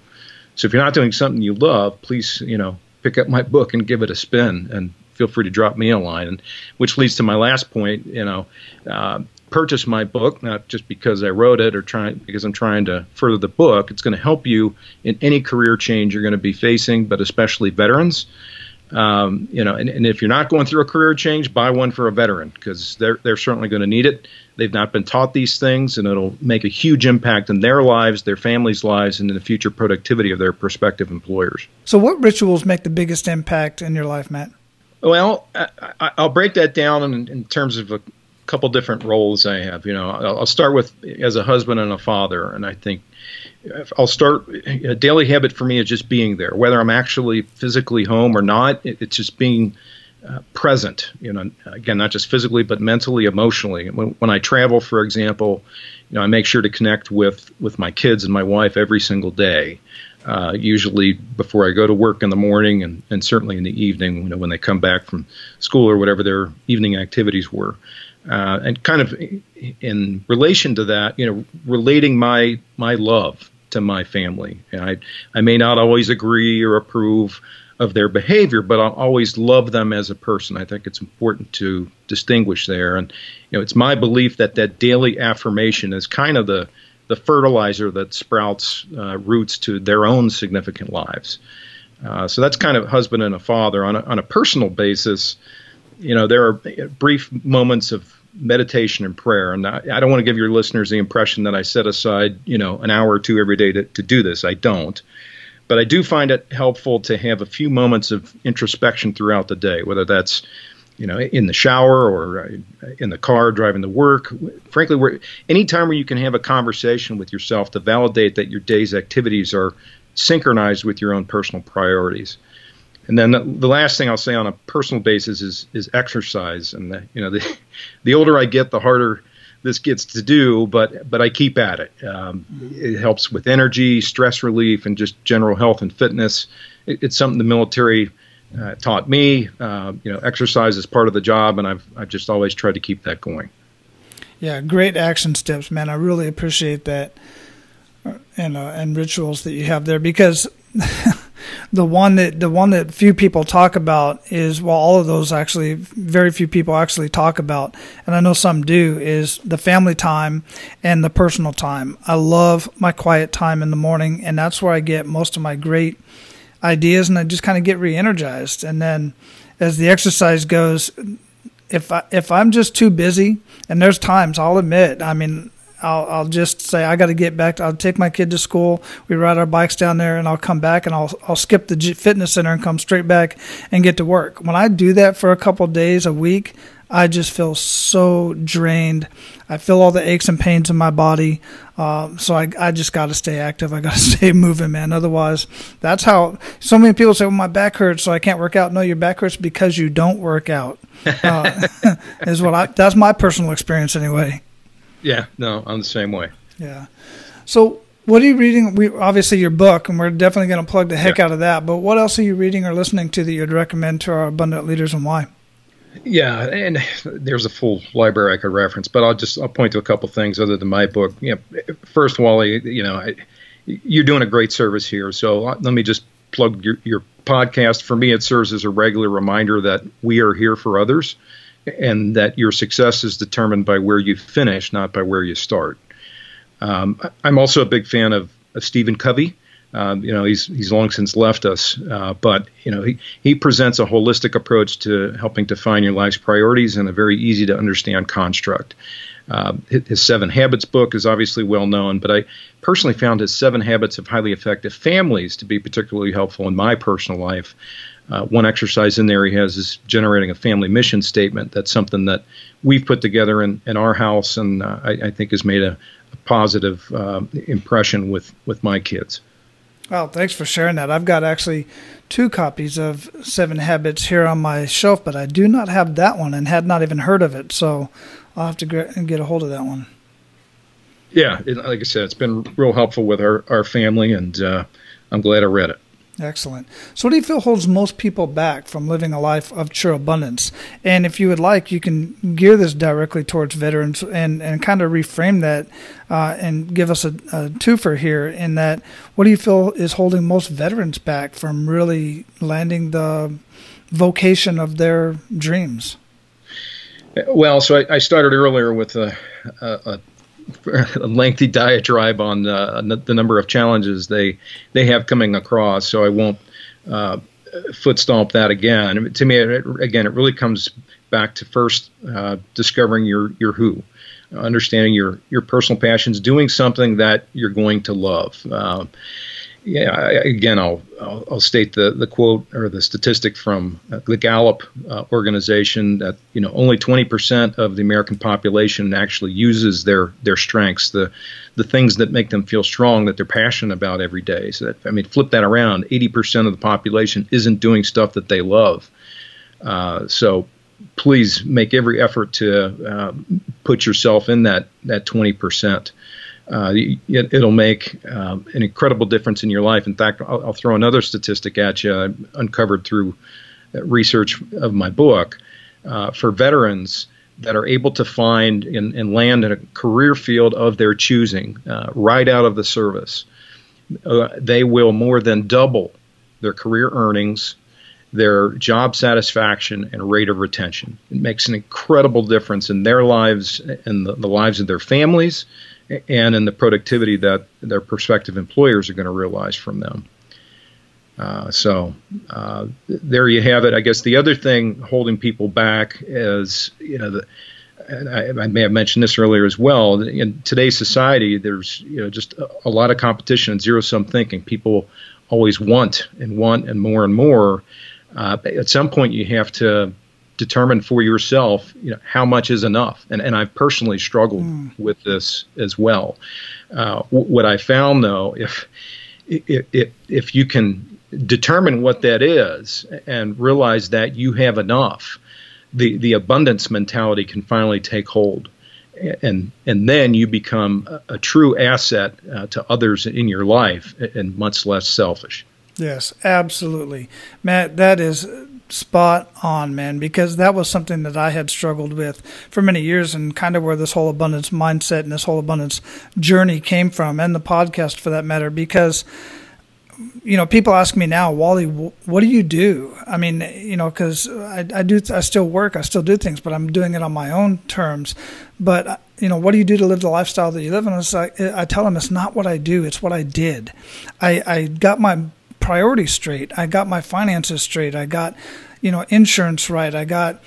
So if you're not doing something you love, please, you know, pick up my book and give it a spin and feel free to drop me a line. And which leads to my last point, you know, uh, purchase my book, not just because I wrote it or trying because I'm trying to further the book. It's going to help you in any career change you're going to be facing, but especially veterans. Um, you know, and, and, if you're not going through a career change, buy one for a veteran because they're they're certainly going to need it. They've not been taught these things, and it'll make a huge impact in their lives, their families' lives, and in the future productivity of their prospective employers. So, what rituals make the biggest impact in your life, Matt? Well, I, will break that down in, in terms of a couple different roles I have. You know, I'll, I'll start with as a husband and a father, and I think I'll start. A daily habit for me is just being there, whether I'm actually physically home or not. It, it's just being uh, present. You know, again, not just physically, but mentally, emotionally. When, when I travel, for example, you know, I make sure to connect with with my kids and my wife every single day. Uh, usually before I go to work in the morning and, and certainly in the evening, you know, when they come back from school or whatever their evening activities were. Uh, and kind of in relation to that, you know, relating my my love to my family. And I I may not always agree or approve of their behavior, but I'll always love them as a person. I think it's important to distinguish there. And you know, it's my belief that that daily affirmation is kind of the the fertilizer that sprouts uh, roots to their own significant lives. Uh, so that's kind of husband and a father on a, on a personal basis you know, there are brief moments of meditation and prayer. And I, I, don't want to give your listeners the impression that I set aside, you know, an hour or two every day to, to do this. I don't. But I do find it helpful to have a few moments of introspection throughout the day, whether that's, you know, in the shower or uh, in the car driving to work. Frankly, where any time where you can have a conversation with yourself to validate that your day's activities are synchronized with your own personal priorities. And then the, the, last thing I'll say on a personal basis is is exercise. And the, you know, the *laughs* the older I get, the harder this gets to do. But but I keep at it. Um, it helps with energy, stress relief, and just general health and fitness. It, it's something the military uh, taught me. Uh, you know, exercise is part of the job, and I've I've just always tried to keep that going. Yeah, great action steps, man. I really appreciate that, uh, and uh, and rituals that you have there because. *laughs* the one that the one that few people talk about is well all of those actually very few people actually talk about and I know some do is the family time and the personal time. I love my quiet time in the morning and that's where I get most of my great ideas and I just kind of get re-energized and then as the exercise goes if I if I'm just too busy and there's times I'll admit I mean I'll, I'll just say I got to get back. To, I'll take my kid to school. We ride our bikes down there, and I'll come back and I'll I'll skip the fitness center and come straight back and get to work. When I do that for a couple days a week, I just feel so drained. I feel all the aches and pains in my body. Um, so I, I just got to stay active. I got to *laughs* stay moving, man. Otherwise, that's how so many people say, well, my back hurts, so I can't work out. No, your back hurts because you don't work out. Uh, *laughs* is what I, that's my personal experience anyway. Yeah, no, I'm the same way. Yeah. So what are you reading? We obviously your book, and we're definitely going to plug the heck yeah. out of that. But what else are you reading or listening to that you'd recommend to our abundant leaders, and why? Yeah, and there's a full library I could reference, but I'll just I'll point to a couple things other than my book. You know, first, Wally, you know, I, you're doing a great service here. So let me just plug your, your podcast. For me, it serves as a regular reminder that we are here for others, and that your success is determined by where you finish, not by where you start. Um, I'm also a big fan of, of Stephen Covey. Um, you know, he's he's long since left us, uh, but you know, he he presents a holistic approach to helping define your life's priorities in a very easy to understand construct. Uh, his Seven Habits book is obviously well known, but I personally found his Seven Habits of Highly Effective Families to be particularly helpful in my personal life. Uh, one exercise in there he has is generating a family mission statement. That's something that we've put together in, in our house, and uh, I, I, think has made a, a positive uh, impression with, with my kids. Well, thanks for sharing that. I've got actually two copies of Seven Habits here on my shelf, but I do not have that one and had not even heard of it. So I'll have to and get a hold of that one. Yeah, like I said, it's been real helpful with our, our family, and uh, I'm glad I read it. Excellent. So, what do you feel holds most people back from living a life of true abundance? And if you would like, you can gear this directly towards veterans and, and kind of reframe that uh, and give us a, a twofer here in that what do you feel is holding most veterans back from really landing the vocation of their dreams? Well, so I, I started earlier with a, a, a lengthy diatribe on uh, the number of challenges they they have coming across. So I won't uh, foot stomp that again. To me, it, again, it really comes back to first uh, discovering your your who, understanding your your personal passions, doing something that you're going to love. Yeah, I, again, I'll, I'll, I'll state the the quote or the statistic from uh, the Gallup uh, organization that you know only 20% of the American population actually uses their their strengths, the the things that make them feel strong, that they're passionate about every day. So that, I mean, flip that around: 80% of the population isn't doing stuff that they love. Uh, so please make every effort to uh, put yourself in that that 20% uh, it, will make um, an incredible difference in your life. In fact, I'll, I'll, throw another statistic at you I uncovered through research of my book uh, for veterans that are able to find and, and, land in a career field of their choosing uh, right out of the service. Uh, they will more than double their career earnings, their job satisfaction, and rate of retention. It makes an incredible difference in their lives and the, the lives of their families and in the productivity that their prospective employers are going to realize from them. Uh, so uh, there you have it. I guess the other thing holding people back is, you know, the, I, I, may have mentioned this earlier as well. In today's society, there's you know just a, a lot of competition and zero sum thinking. People always want and want and more and more. Uh, at some point, you have to determine for yourself, you know, how much is enough. And, and I've personally struggled mm. with this as well. Uh, w- what I found though, if, if, if, if you can determine what that is and realize that you have enough, the, the abundance mentality can finally take hold. And and then you become a, a true asset uh, to others in your life and much less selfish. Yes, absolutely, Matt. That is spot on, man, because that was something that I had struggled with for many years and kind of where this whole abundance mindset and this whole abundance journey came from, and the podcast for that matter, because. You know, people ask me now, Wally, what do you do? I mean, you know, because I, I do, I still work, I still do things, but I'm doing it on my own terms. But uh, you know, what do you do to live the lifestyle that you live? And it's like, I tell them it's not what I do, it's what I did. I, I got my priorities straight. I got my finances straight. I got, you know, insurance right. I got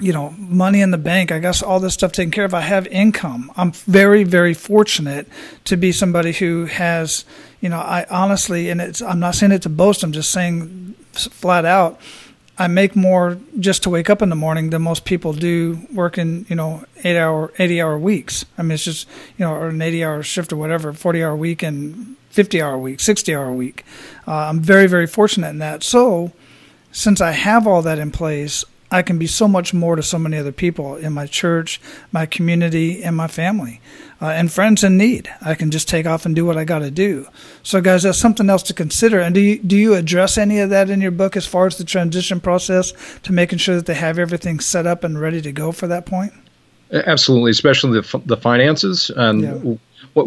you know, money in the bank. I got all this stuff taken care of. I have income. I'm very, very fortunate to be somebody who has, you know, I honestly, and it's, I'm not saying it to boast. I'm just saying flat out, I make more just to wake up in the morning than most people do working, you know, eight hour, 80 hour weeks. I mean, it's just, you know, or an 80 hour shift or whatever, 40 hour week and 50 hour week, 60 hour week. Uh, I'm very, very fortunate in that. So, since I have all that in place, I can be so much more to so many other people in my church, my community, and my family, uh, and friends in need. I can just take off and do what I got to do. So, guys, that's something else to consider. And do you, do you address any of that in your book as far as the transition process to making sure that they have everything set up and ready to go for that point? Absolutely, especially the, the finances. And yeah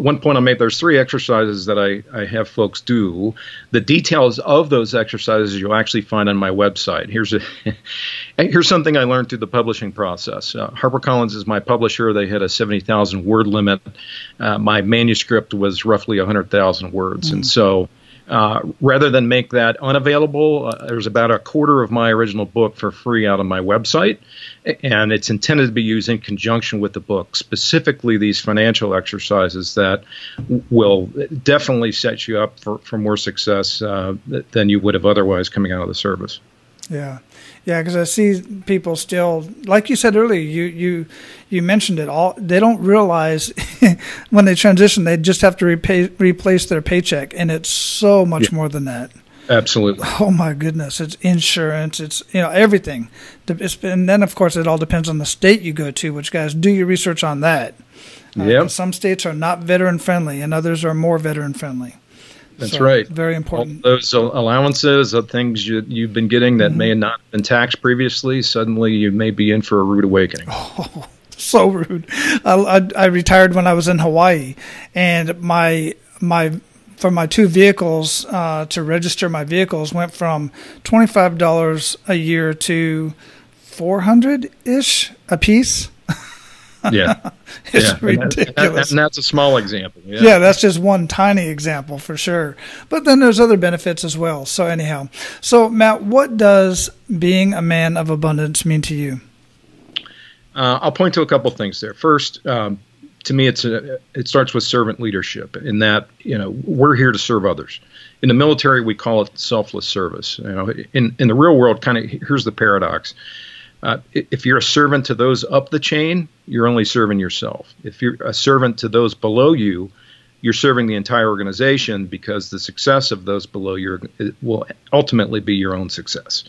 one point I made there's three exercises that I, I have folks do. The details of those exercises you'll actually find on my website. Here's a *laughs* here's something I learned through the publishing process. Uh, HarperCollins is my publisher. They had a 70,000 word limit. Uh, my manuscript was roughly 100,000 words, mm. and so uh, rather than make that unavailable, uh, there's about a quarter of my original book for free out on my website, and it's intended to be used in conjunction with the book, specifically these financial exercises that will definitely set you up for, for more success uh, than you would have otherwise coming out of the service. Yeah. Yeah, because I see people still, like you said earlier, you you you mentioned it all. They don't realize *laughs* when they transition, they just have to repay, replace their paycheck, and it's so much yeah. more than that. Absolutely. Oh my goodness! It's insurance. It's you know everything. It's, and then of course it all depends on the state you go to. Which guys, do your research on that. Uh, yeah. Some states are not veteran friendly, and others are more veteran friendly. That's so, right. Very important. All those allowances of things you, you've been getting that mm-hmm. may have not been taxed previously, suddenly you may be in for a rude awakening. Oh, *laughs* so rude. I, I, I retired when I was in Hawaii, and my my for my two vehicles uh, to register my vehicles went from twenty five dollars a year to four hundred ish a piece. Yeah. *laughs* it's yeah. ridiculous. And, that's a small example. Yeah. yeah, that's just one tiny example for sure. But then there's other benefits as well. So, anyhow, so Matt, what does being a man of abundance mean to you? Uh, I'll point to a couple things there. First, um, to me, it's a, it starts with servant leadership, in that you know we're here to serve others. In the military, we call it selfless service. You know, in in the real world, kind of here's the paradox uh, if you're a servant to those up the chain, you're only serving yourself. If you're a servant to those below you, you're serving the entire organization because the success of those below you will ultimately be your own success.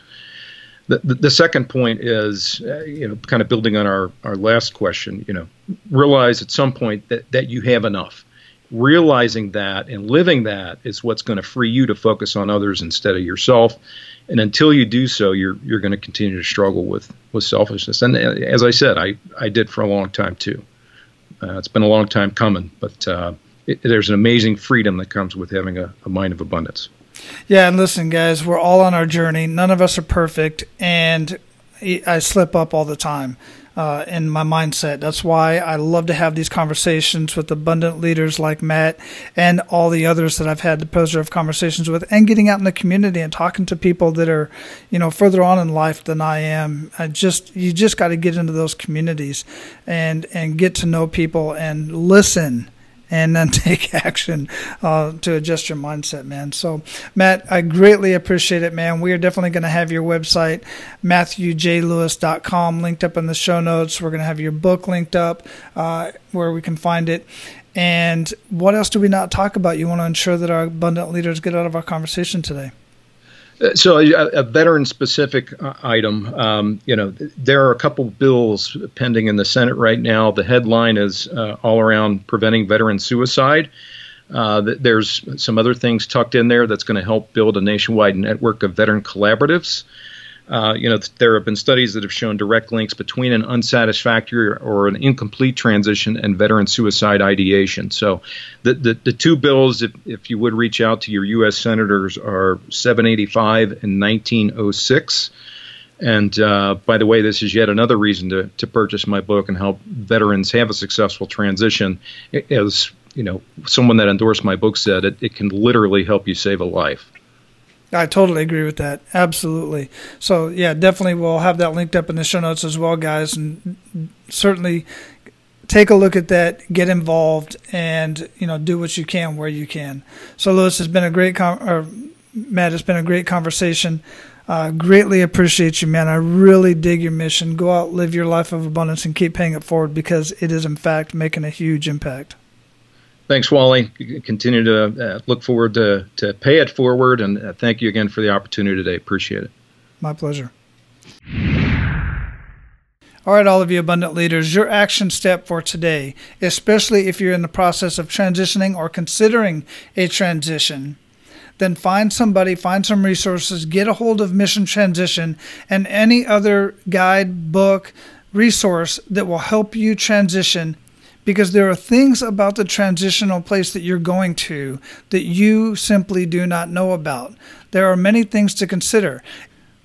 The, the, the second point is, uh, you know, kind of building on our, our last question, you know, realize at some point that, that you have enough. Realizing that and living that is what's going to free you to focus on others instead of yourself and until you do so, you're you're going to continue to struggle with with selfishness. And uh, as I said, I I did for a long time too. Uh, it's been a long time coming, but uh, it, there's an amazing freedom that comes with having a, a mind of abundance. Yeah, and listen, guys, we're all on our journey. None of us are perfect, and I slip up all the time uh, in my mindset. That's why I love to have these conversations with abundant leaders like Matt and all the others that I've had the pleasure of conversations with, and getting out in the community and talking to people that are, you know, further on in life than I am. I just you just got to get into those communities and and get to know people and listen and then *laughs* take action uh, to adjust your mindset, man. So, Matt, I greatly appreciate it, man. We are definitely going to have your website, MatthewJLewis.com, linked up in the show notes. We're going to have your book linked up uh, where we can find it. And what else do we not talk about? You want to ensure that our abundant leaders get out of our conversation today? Uh, so a, a veteran-specific uh, item, um, you know, there are a couple bills pending in the Senate right now. The headline is uh, all around preventing veteran suicide. Uh, there's some other things tucked in there that's going to help build a nationwide network of veteran collaboratives. Uh, you know, there have been studies that have shown direct links between an unsatisfactory or an incomplete transition and veteran suicide ideation. So, the, the, the two bills, if, if you would reach out to your U.S. senators, are 785 and 1906. And uh, by the way, this is yet another reason to, to purchase my book and help veterans have a successful transition. As you know, someone that endorsed my book said, it, it can literally help you save a life. I totally agree with that. Absolutely. So yeah, definitely we'll have that linked up in the show notes as well, guys, and certainly take a look at that, get involved, and you know do what you can where you can. So Lewis has been a great con- or Matt, it's been a great conversation. Uh, greatly appreciate you, man. I really dig your mission. Go out, live your life of abundance, and keep paying it forward because it is, in fact, making a huge impact. Thanks, Wally. Continue to uh, look forward to, to pay it forward, and uh, thank you again for the opportunity today. Appreciate it. My pleasure. All right, all of you abundant leaders, your action step for today, especially if you're in the process of transitioning or considering a transition, then find somebody, find some resources, get a hold of Mission Transition and any other guide, book, resource that will help you transition because there are things about the transitional place that you're going to that you simply do not know about. There are many things to consider.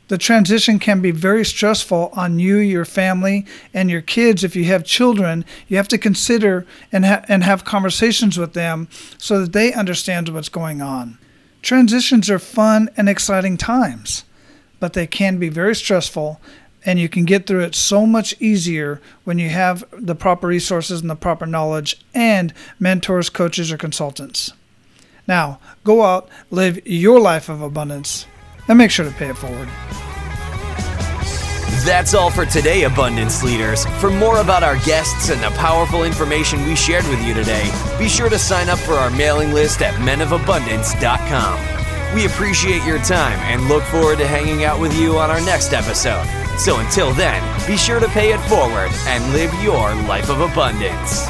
The transition can be very stressful on you, your family, and your kids. If you have children, you have to consider and, ha- and have conversations with them so that they understand what's going on. Transitions are fun and exciting times, but they can be very stressful, and you can get through it so much easier when you have the proper resources and the proper knowledge and mentors, coaches, or consultants. Now, go out, live your life of abundance, and make sure to pay it forward. That's all for today, Abundance Leaders. For more about our guests and the powerful information we shared with you today, be sure to sign up for our mailing list at menofabundance.com. We appreciate your time and look forward to hanging out with you on our next episode. So until then, be sure to pay it forward and live your life of abundance.